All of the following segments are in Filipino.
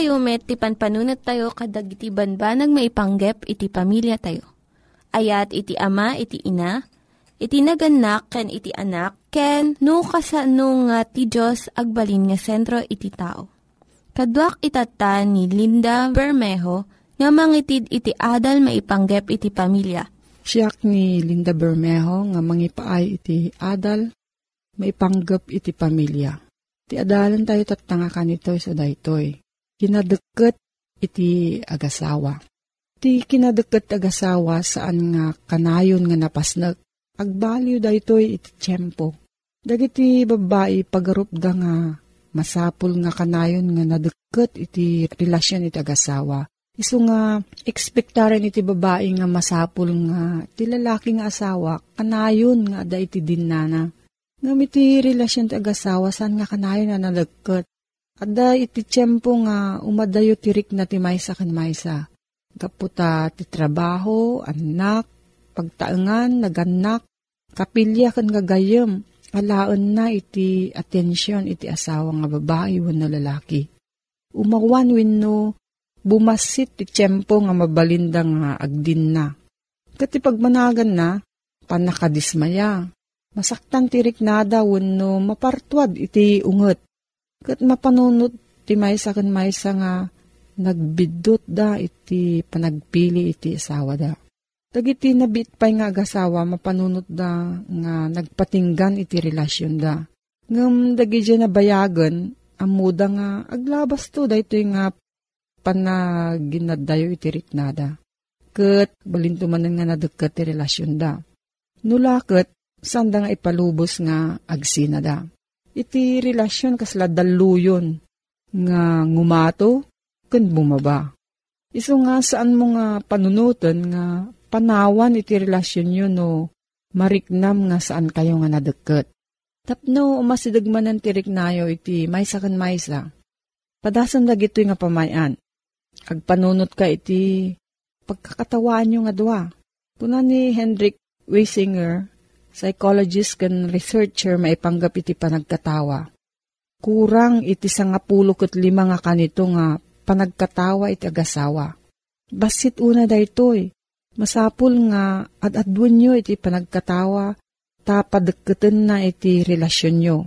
Tayo met, ti panpanunat tayo kadag iti banbanag maipanggep iti pamilya tayo. Ayat iti ama, iti ina, iti naganak, ken iti anak, ken no kasano nga ti Diyos agbalin nga sentro iti tao. Kaduak itata ni Linda Bermejo nga mangitid iti adal maipanggep iti pamilya. Siyak ni Linda Bermejo nga mangipaay iti adal, maipanggap iti pamilya. Ti adalan tayo tatanga kanito sa daytoy. Kinadeket iti agasawa. Ti kinadagkat agasawa saan nga kanayon nga napasnag. Agbalyo da ito'y iti tiyempo. Dagiti babae pagarup da nga masapul nga kanayon nga nadagkat iti relasyon iti agasawa. Iso nga, ekspektaran iti babae nga masapul nga, ti lalaki nga asawa, kanayon nga da iti dinana. Nga iti relasyon ti agasawa, saan nga kanayon na nalagkat. At da iti tiyempo nga, umadayo tirik na ti maysa kan maysa. Kaputa ti trabaho, anak, pagtaengan, naganak, kapilya kan gagayem, alaon na iti atensyon iti asawa nga babae wano lalaki. Umawan wenno bumasit ti tiyempo nga mabalinda nga agdin na. Kati pagmanagan na, panakadismaya. Masaktan tirik nada wenno mapartuad iti unget. Kat mapanunot ti maysa kan maysa nga nagbidot da iti panagpili iti asawa da. Dagiti nabit pa'y nga agasawa mapanunot da nga nagpatinggan iti relasyon da. Ngam dagi na bayagan, amuda nga aglabas to da ito nga panaginadayo iti riknada. Kat balintumanan nga nadagkat ti relasyon da. Nulakot, sanda nga ipalubos nga agsina da. Iti relasyon kasla daluyon nga ngumato ken bumaba. Iso nga saan mo nga panunutan nga panawan iti relasyon nyo no mariknam nga saan kayo nga nadagkat. Tapno umasidagmanan ti riknayo iti maysa kan maysa. Padasan dagito nga pamayan agpanunot ka iti pagkakatawaan nyo nga dua. Kuna ni Hendrik Weisinger, psychologist kan researcher maipanggap iti panagkatawa. Kurang iti sangapulo ket lima nga kanito nga panagkatawa iti agasawa. Basit una da itoy, masapul nga ad-adwan nyo iti panagkatawa tapadagkatan na iti relasyon nyo.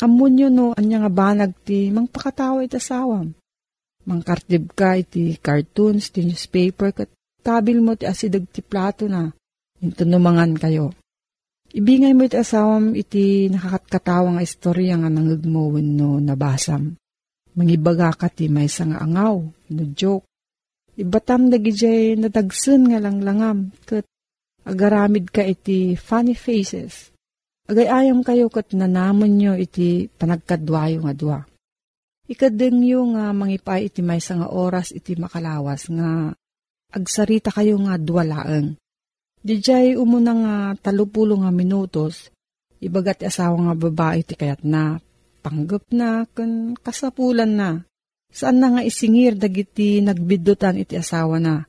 Amun nyo no, anya nga banag ti mangpakatawa iti asawam mangkartib ka iti cartoons, ti newspaper, kat tabil mo ti asidag ti plato na, ito numangan kayo. Ibingay mo iti asawam iti nakakatkatawa nga istorya nga nangagmawin no nabasam. Mangibaga ka ti may nga angaw, no joke. Ibatam dagijay nadagsen nga langlangam, kat agaramid ka iti funny faces. Agayayam kayo kat nanamon nyo iti panagkadwayo nga dwa. Ikadeng nga mangipay iti may nga oras iti makalawas nga agsarita kayo nga duwalaeng. Dijay umuna nga talupulo nga minutos, ibagat asawa nga babae iti kayat na, panggap na, kan kasapulan na. Saan na nga isingir dagiti nagbidutan iti asawa na.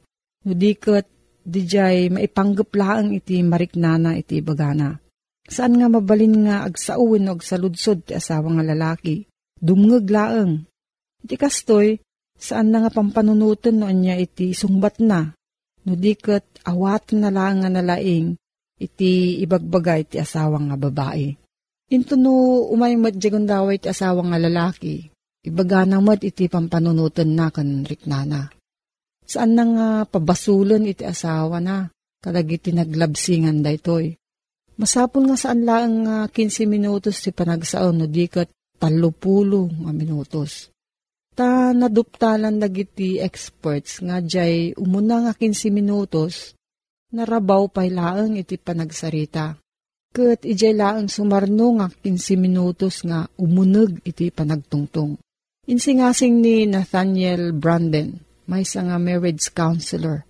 No diket dijay maipanggap laang iti mariknana iti bagana. Saan nga mabalin nga agsauwin o agsaludsod ti asawa nga lalaki dumngeg laeng. Iti kastoy, saan na nga pampanunutan no anya iti sungbat na, no diket awat na lang nga nalaing, iti ibagbaga iti asawang nga babae. Into no umay madyagon daway iti asawang nga lalaki, ibaga na mat iti pampanunutan na kan riknana. Saan na nga pabasulan iti asawa na, kadagiti naglabsingan da itoy. Masapol nga saan lang nga 15 minutos ti panagsaon no dikat talupulo nga minutos. Ta naduptalan dagiti experts nga jay umuna nga 15 minutos narabaw pay laeng iti panagsarita. Kat ijay laeng sumarno nga 15 minutos nga umuneg iti panagtungtong. Insingasing ni Nathaniel Branden, may nga marriage counselor,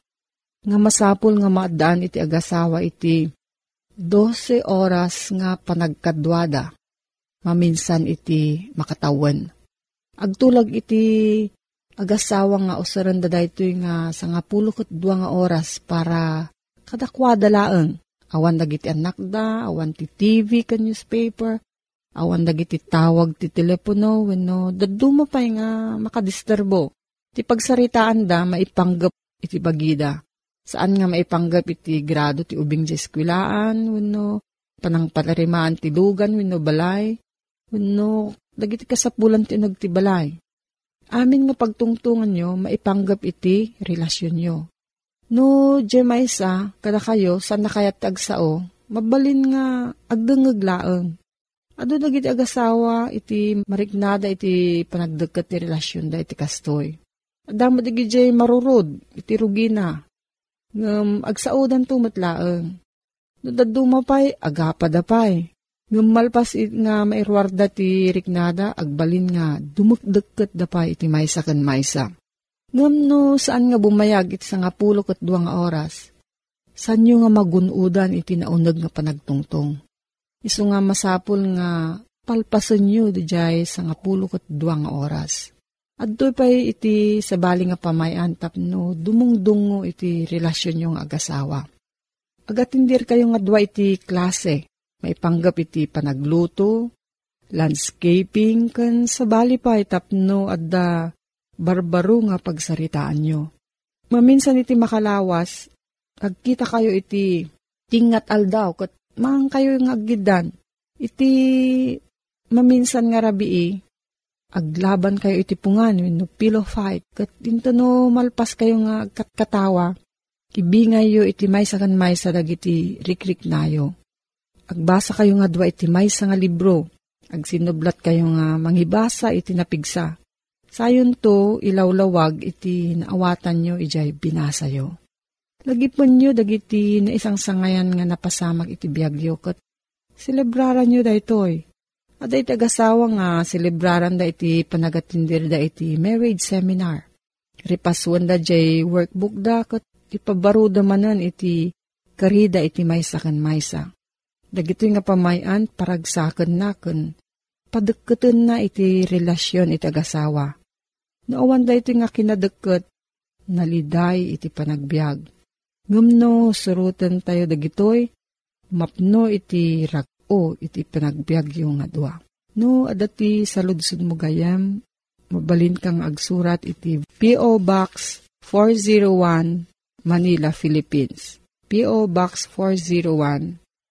nga masapul nga maadaan iti agasawa iti 12 oras nga panagkadwada maminsan iti makatawan. Agtulag iti agasawa nga usaran da dayto nga sa nga pulukot dua nga oras para kadakwada laeng. Awan dagiti anak da, awan ti TV ka newspaper, awan dagiti tawag ti telepono, wenno daduma pa nga makadisturbo. Ti pagsaritaan da, maipanggap iti bagida. Saan nga maipanggap iti grado ti ubing sa eskwilaan, wenno panang palarimaan ti lugan, wenno balay, no, dagiti kasapulan ti nagtibalay. Amin nga pagtungtungan nyo, maipanggap iti relasyon nyo. No, Jemaisa, kada kayo, saan nakayat tagsao, mabalin nga agdengeg laeng. Ado dagiti agasawa iti mariknada iti panagdagkat ti relasyon da iti kastoy. Adamo dagi jay marurod iti rugina. Ngam agsaudan tumatlaang. No dadumapay, agapa dapay. Ngam malpas it nga mairwarda ti riknada, agbalin nga dumukdeket dapay iti maysa kan maysa. Ngam no saan nga bumayag iti sa nga pulo kat duwang oras. Saan nga magunudan iti naunag nga panagtungtong. Iso nga masapul nga palpasan nyo di jay sa nga pulo kat duwang oras. At doon pa iti sa bali nga pamayan tapno dumungdungo iti relasyon yung agasawa. Agatindir kayo nga dwa iti klase. May panggap iti panagluto, landscaping, kan sa bali pa itapno at da barbaro nga pagsaritaan nyo. Maminsan iti makalawas, agkita kayo iti tingat aldaw, kat mang kayo nga agidan. Iti maminsan nga rabii, aglaban kayo iti pungan, no pillow fight, kat dinto no malpas kayo nga katkatawa, ibingay yo iti may sa kan may sa dagiti rikrik nayo. Agbasa kayo nga dwa iti may nga libro. Agsinublat kayo nga mangibasa iti napigsa. Sayon to ilawlawag iti naawatan nyo ijay binasa yo. Lagipon nyo dagiti na isang sangayan nga napasamag iti biyagyo kat celebraran nyo daytoy. At iti agasawa nga celebraran da iti panagatindir da iti marriage seminar. Ripasuan da jay workbook da kat ipabaro da manan iti karida iti maysa kan maysa. Dagito nga pamayan paragsaken naken. Padeketen na iti relasyon iti agasawa. Naawan da iti nga kinadeket, naliday iti panagbiag. Ngumno surutan tayo dagitoy, mapno iti rako iti panagbiag yung nga dua. No, adati sa ludsud mo gayam, mabalin kang agsurat iti P.O. Box 401 Manila, Philippines. P.O. Box 401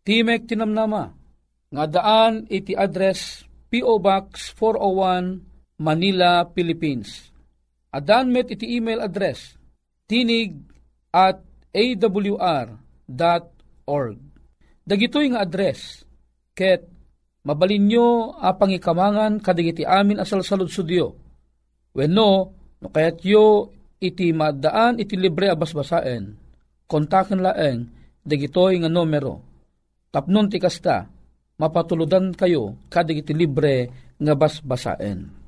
Timek Tinamnama, nga daan iti address P.O. Box 401 Manila, Philippines. Adan met iti email address tinig at awr.org. Dagitoy nga address ket mabalin nyo a pangikamangan kadigiti amin asal salud sudio. Wenno, no kayat yo iti madaan iti libre abasbasaen, kontaken laeng dagitoy nga numero tapnon ti kasta, mapatuludan kayo kadig iti libre nga basbasaen.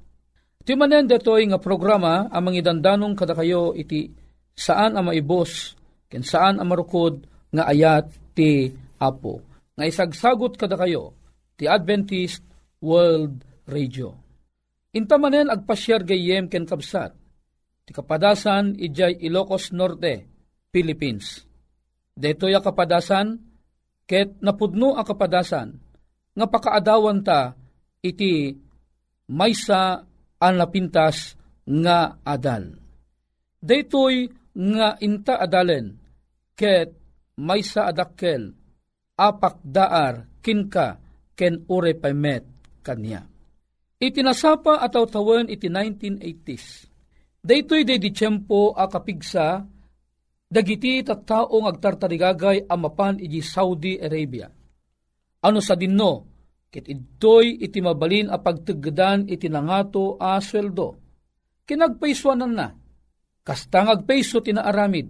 Ti manen detoy nga programa amang idandanong kada kayo iti saan ang maibos, ken saan ang marukod nga ayat ti Apo. Nga isagsagot kada kayo ti Adventist World Radio. Inta manen agpasyar gayem ken kabsat. Ti kapadasan ijay Ilocos Norte, Philippines. Detoy a kapadasan ket napudno a kapadasan nga pakaadawan ta iti maysa an napintas nga adal. Daytoy nga inta adalen ket maysa adakkel apak daar kinka ken ure paymet kanya. Itinasapa ataw tawen iti 1980s. Daytoy day di tiyempo a kapigsa dagiti tattaong agtartarigagay amapan iti Saudi Arabia. Ano sa dinno, kit idtoy iti mabalin a pagtagdan iti nangato a sweldo. Kinagpaiswanan na, kastang agpaiso tinaaramid,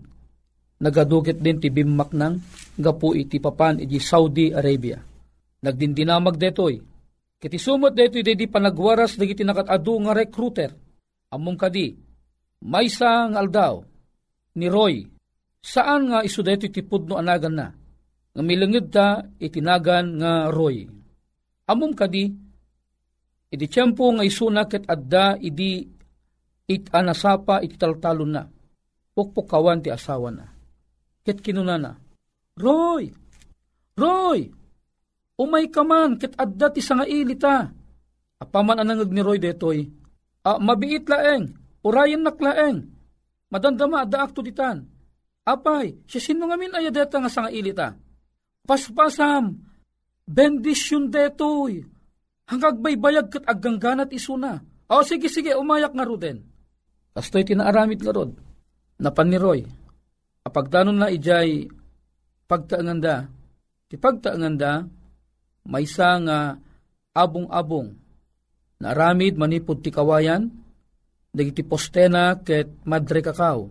nagadukit din ti bimmak nang gapu iti papan iti Saudi Arabia. Nagdindinamag detoy, kiti sumot detoy dedi panagwaras dagiti nakatadu nga recruiter, among kadi, maysa nga aldaw, ni Roy, Saan nga iso dito tipod no anagan na? Nga milangid ta itinagan nga Roy. Amom kadi, iti tiyempo nga isuna ket adda idi it anasapa iti taltalon na. Pukpukawan ti asawa na. Ket kinuna na, Roy! Roy! Umay ka man, ket adda ti sanga ilita. Apaman anangag ni Roy detoy, ah, mabiit laeng, urayan naklaeng, madandama adda akto ditan. Apay, siya sino nga min ayadeta nga sanga ilita. Paspasam, bendisyon detoy, hanggang baybayag kat agangganat isuna. O sige sige, umayak nga ruden. Kastoy tinaaramid nga rod, napan ni Roy. Apagdanon na ijay pagtaanganda, ti pagtaanganda, may nga abong-abong, naaramid manipod ti kawayan, dagiti postena ket madre kakao,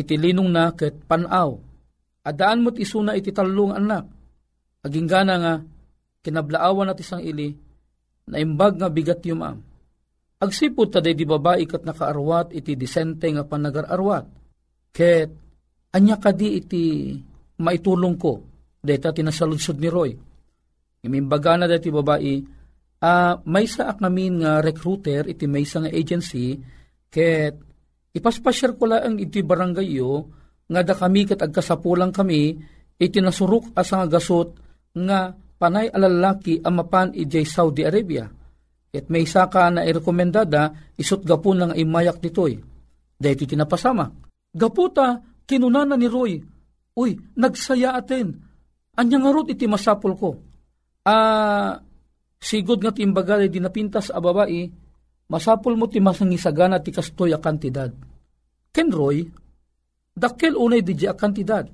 iti linong na ket panaw. Adaan mo't isuna iti talong anak. Aging gana nga, kinablaawan at isang ili, na imbag nga bigat yung am. Agsipod taday di babae kat nakaarwat iti disente nga panagararwat. Ket, anya kadi iti maitulong ko. Deta tinasaludsod ni Roy. Imimbaga na dati babae, uh, may sa namin nga recruiter iti may nga agency, ket Ipaspasyar ko lang iti barangay nga da kami kat agkasapulang kami, iti nasuruk asa nga gasot nga panay alalaki amapan ijay Saudi Arabia. At may saka na irekomendada, isot gapo nga imayak ditoy. Dahil iti tinapasama. Gaputa, kinunana ni Roy, Uy, nagsaya atin. Anya nga iti masapol ko. Ah, sigod nga timbaga di napintas a babae, masapol mo ti masangisagana ti kastoy a kantidad. Ken Roy, dakkel unay di a kantidad.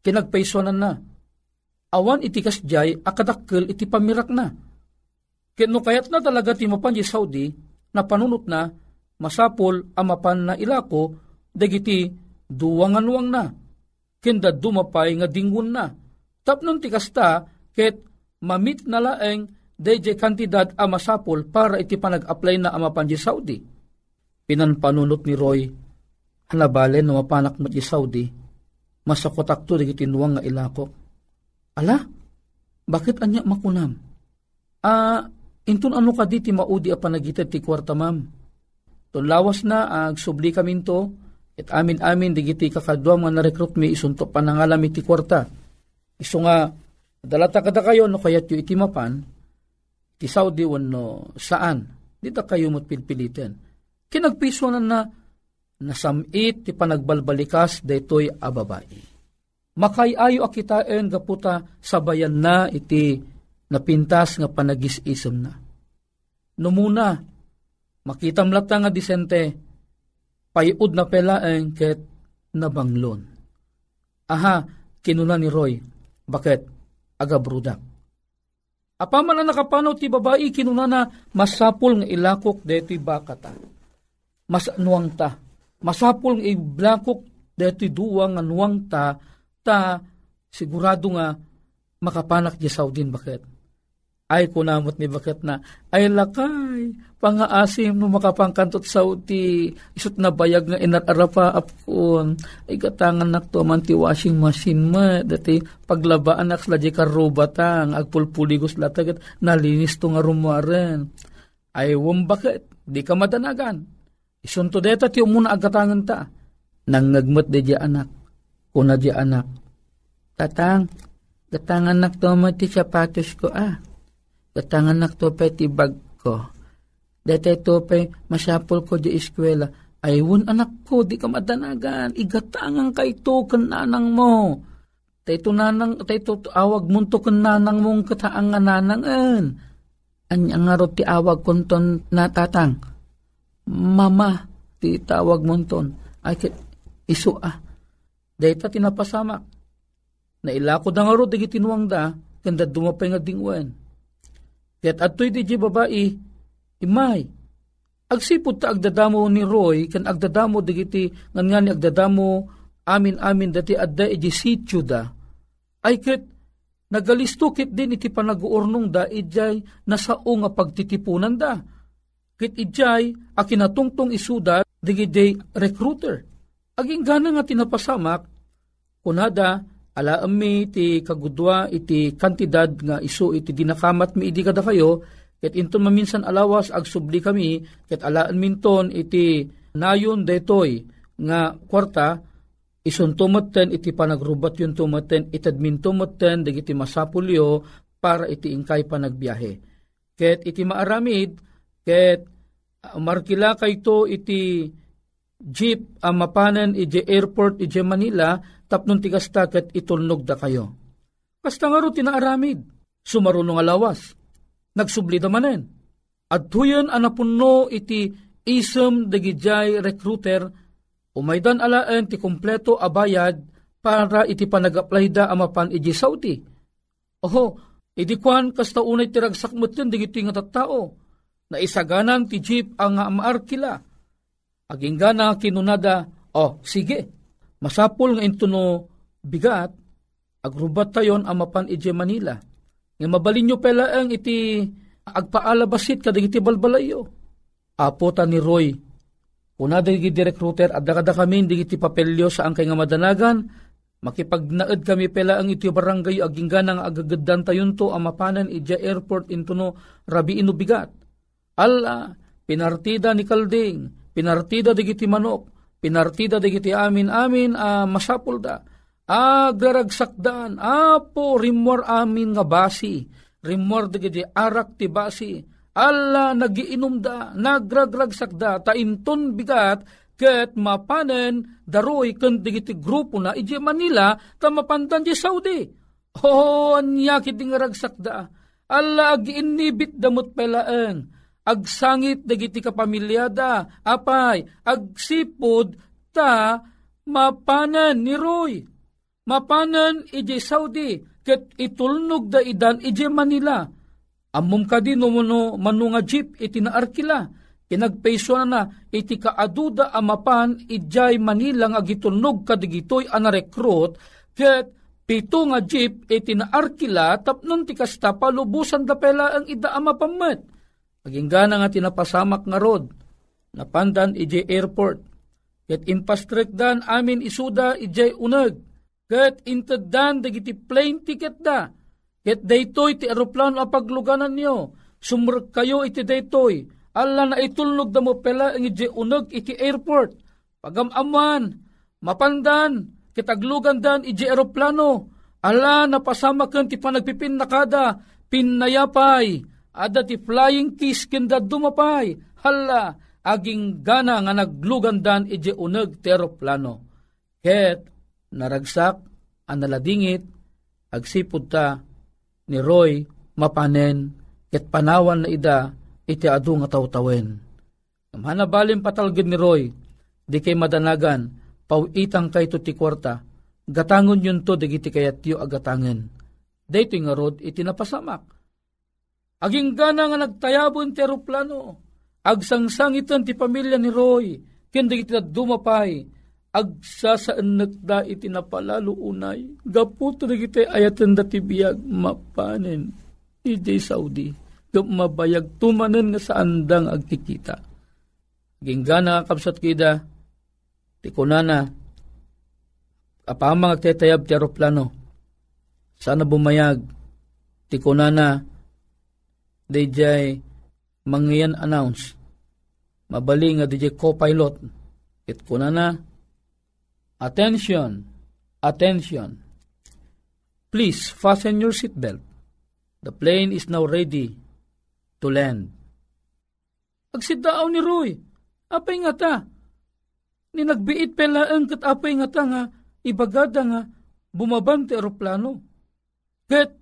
Kinagpaisonan na. Awan iti kasjay akadakkel iti pamirak na. Ken no kayat na talaga ti mapan di Saudi, na panunot na, masapol amapan na ilako, dagiti duwangan-wang na. Kenda dumapay nga dingun na. Tapnon ti kasta, ket mamit na laeng DJ kantidad a masapol para iti panag-apply na amapan di Saudi. Pinanpanunot ni Roy, halabalen no mapanak mo di Saudi, masakotak to tinuwang nga ilakok. Ala, bakit anya makunam? Ah, intun ano ka di ti maudi a panagitad ti kwarta mam. lawas na ag subli kami to, et amin-amin digiti kakadwa nga na-recruit mi isunto panangalami ti kwarta. Iso nga, dalata kada kayo no kayat yu iti mapan, ti Saudi wano saan, dita kayo mo't pilpilitin. Kinagpiso na na nasamit ti panagbalbalikas daytoy a babae. Makayayo akitain gaputa sabayan na iti napintas nga panagis-isem na. Numuna, makita mlata nga disente, payud na pelaeng ket nabanglon. Aha, kinuna ni Roy, bakit? Agabrudak Apaman na nakapanaw ti babae kinunana masapul nga ilakok deti bakata. Mas nuwang ta. Masapul nga ilakok deti duwang nga nuwang ta ta sigurado nga makapanak di Saudin bakit ay kunamot ni bakat na, ay lakay, pangaasim no makapangkantot sa uti, isot na bayag nga inararapa apkon, ay gatangan nak to man ti washing machine ma, dati paglabaan nak sila karubatang, agpulpuligos latagat, nalinis to nga rumaren. Ay wam bakit, di ka madanagan. Isunto deta ti umuna agatangan ta, nang nagmat di anak, kuna di anak. Tatang, gatangan nak to ti sapatos ko ah Katangan nak to pa ti bag ko. Dete to pa masapol ko di eskwela. Aywon anak ko, di ka madanagan. Igatangan ka ito kananang mo. Taito nanang, taito awag mo to kananang mong kataang nanangan. Anya nga ro ti awag konton natatang. Mama, ti tawag mo ton. Ay, iso ah. Dahita tinapasamak. Nailako da nga ro, di tinuwang da, kanda dumapay nga dingwen. Ket atoy di babae, imay. Agsipod ta agdadamo ni Roy, kan agdadamo digiti, ngan nga ni agdadamo, amin-amin dati adda iji sityo da. Ay ket, nagalistukit din iti panaguurnong da, ijay nasao nga pagtitipunan da. Kit ijay, akinatungtong isuda, digiti recruiter. Aging gana nga tinapasamak, kunada alaam mi ti kagudwa iti kantidad nga iso iti dinakamat mi idi kada kayo ket inton maminsan alawas agsubli kami ket alaan minton iti nayon detoy nga kwarta ison tumaten iti panagrubat yun tumaten itadmin tumaten dagiti masapulyo para iti ingkay panagbiyahe. Ket iti maaramid ket markila kayto iti jeep ang mapanan iti airport iti Manila tapnon tigasta ket itulnog da kayo. Kasta nga ro tinaaramid sumarunong alawas nagsubli da manen. At huyon anapunno iti isem dagijay recruiter umaydan alaan ti kompleto abayad para iti panag-apply da amapan iji Saudi. Oho, idi kwan kasta unay tiragsak mo tin digiti nga tattao na isaganan ti jeep ang maarkila. Aging gana kinunada, oh sige, masapul nga intuno bigat, agrubat tayon amapan ije Manila nga mabalin nyo pala ang iti agpaalabasit kadag iti balbalayo. Apo ta ni Roy, una dagi di recruiter, adda kada kami hindi iti papelyo sa ang kay nga madanagan, makipagnaed kami pala ang iti barangay aging ganang agagadan tayon to amapanan ija airport into no rabi ino bigat. Alla, pinartida ni Kalding, pinartida digiti manok, pinartida digiti amin amin uh, masapul da agraragsakdan, apo rimor amin nga basi, rimor digiti arak ti basi, alla nagiinom da, nagragragsakda, ta inton bigat, ket mapanen daroy ken digiti grupo na ije Manila ta mapandan di Saudi. Oh, anya kiti nga ragsakda. Alla ag inibit damot pelaan. Agsangit dagiti kapamilyada. Apay, agsipod ta mapanan ni Roy mapanan ije Saudi, ket itulnog da idan ije Manila. Amum kadi no mano manunga jeep iti naarkila, kinagpaiso na na iti kaaduda amapan ijay Manila nga gitulnog kadigitoy anarekrut, ket pito nga jeep iti naarkila tapnon ti kasta palubusan da pela ang ida amapamet. Aging gana nga tinapasamak nga rod, napandan ije airport, ket inpastrek dan amin isuda ijay unag, Ket intedan dagiti plane ticket da. Ket daytoy ti aeroplano a pagluganan niyo. Sumrek kayo iti daytoy. Alla na itulnog da mo pela ang iti uneg iti airport. Pagamaman, mapandan, kitaglugan dan iti aeroplano. Alla napasama ken ti panagpipin nakada, pinayapay, ada ti flying kiss kenda dumapay. Hala, aging gana nga naglugan dan iti uneg ti aeroplano. Ket naragsak, analadingit, agsipod ta, ni Roy, mapanen, ket panawan na ida, iti adu nga tawtawen. Hanabalim patalgid ni Roy, di kay madanagan, pauitang kay to ti kwarta, gatangon yun to, digiti kayat tiyo agatangen. Dito nga rod, iti napasamak. Aging gana nga nagtayabon ti aeroplano, agsangsangitan ti pamilya ni Roy, kindi iti dumapay, agsasaanak da iti napalalo unay. Gaputo na kita ayatan da tibiyag mapanen. Iti Saudi. Mabayag tumanen nga sa andang agkikita. Ginggana kapsat kida. Ti kunana. Apamang agtetayab ti aeroplano. Sana bumayag. Ti kunana. DJ mangyan announce. Mabaling nga DJ co-pilot. It kunana Attention! Attention! Please fasten your seatbelt. The plane is now ready to land. Agsidaaw ni Roy, apay nga ta. Ni nagbiit pelaan kat apay nga ta nga, ibagada nga, bumaban ti aeroplano. Ket,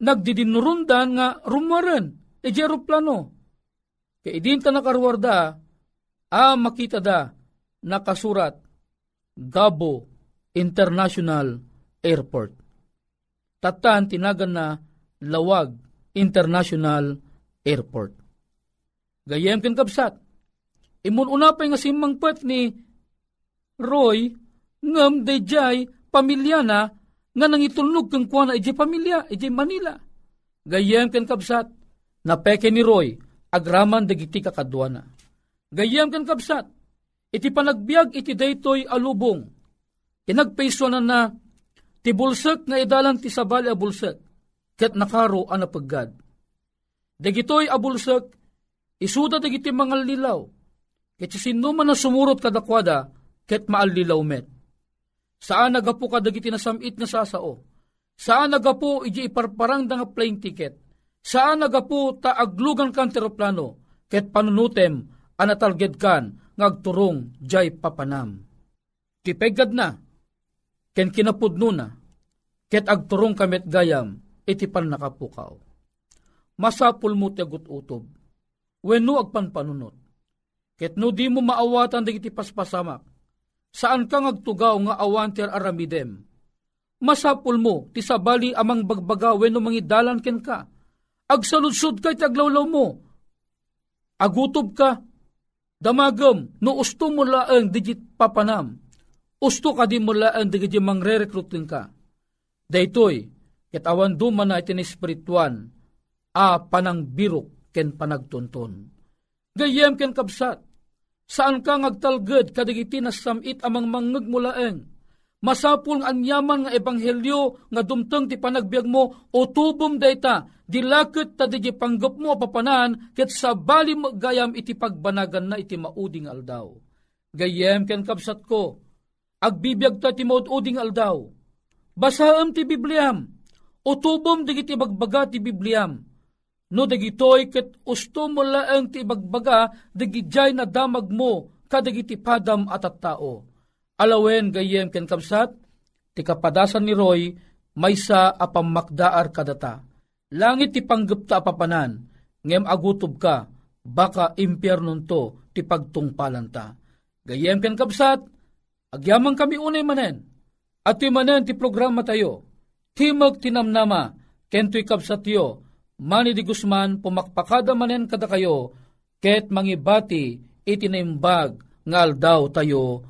nagdidinurundan nga rumaran, e aeroplano. Kaya idin ta nakarwarda, ah makita da, nakasurat, Gabo International Airport. Tatan tinagan na Lawag International Airport. Gayem ken kapsat. Imun unapay nga simangpet ni Roy ngam dayjay pamilya na nga nangitulnog kang kuana ije pamilya, ije Manila. Gayem ken kapsat, napeke ni Roy, agraman dagiti kakadwana. Gayem ken kapsat, iti panagbiag iti daytoy alubong, Inagpaisonan na ti bulsak nga idalan ti sabali a bulsak ket nakaro a napaggad. Dagitoy a bulsak isuda dagiti mga lilaw ket sino man na sumurot kadakwada ket maalilaw met. Saan nagapu ka dagiti nasamit nga sasao? Saan nagapu iji iparparang nga plane ticket? Saan nagapu ta aglugan kan teroplano ket panunutem anatalged kan ngagturong jay papanam. Tipegad na, ken kinapudno na, ket agturong kamet gayam, iti pan nakapukaw. Masapul mo ti agut utob, wenno agpanpanunot. Ket no di mo maawatan di iti paspasamak, saan ka ngagtugaw nga awan ti aramidem. Masapul mo ti sabali amang bagbaga wenno mangidalan ken ka. Agsaludsud ka ti aglawlaw mo. Agutob ka, damagam no usto mo laeng digit papanam. Usto ka di mo laeng digit mangre-recruiting ka. Daytoy, ket awan duman na iti espirituan, a panang birok ken panagtunton. Gayem ken kabsat, saan ka ngagtalged kadigiti na samit amang mangeg mulaeng, masapul nga anyaman nga ebanghelyo nga dumteng ti panagbiag mo o tubom dayta dilakit ta di panggap mo papanan ket sabali mo gayam iti pagbanagan na iti mauding aldaw. Gayem ken kapsat ko, agbibiyag ta ti mauding aldaw. Basaam ti Bibliam, o tubom digiti bagbaga ti Bibliam. No dagitoy ket usto mo laeng ti bagbaga dagijay na damag mo kadagiti padam at tao. Alawen gayem ken kapsat, ti kapadasan ni Roy, maysa apamakdaar kadata Langit ti panggapta papanan, ngem agutob ka, baka impyernon to ti pagtungpalan ta. Gayem ken kapsat, agyamang kami unay manen, at manen ti programa tayo, timag tinamnama, ken ti kapsat yo, mani di Guzman pumakpakada manen kada kayo, ket mangibati itinaimbag ngal daw tayo.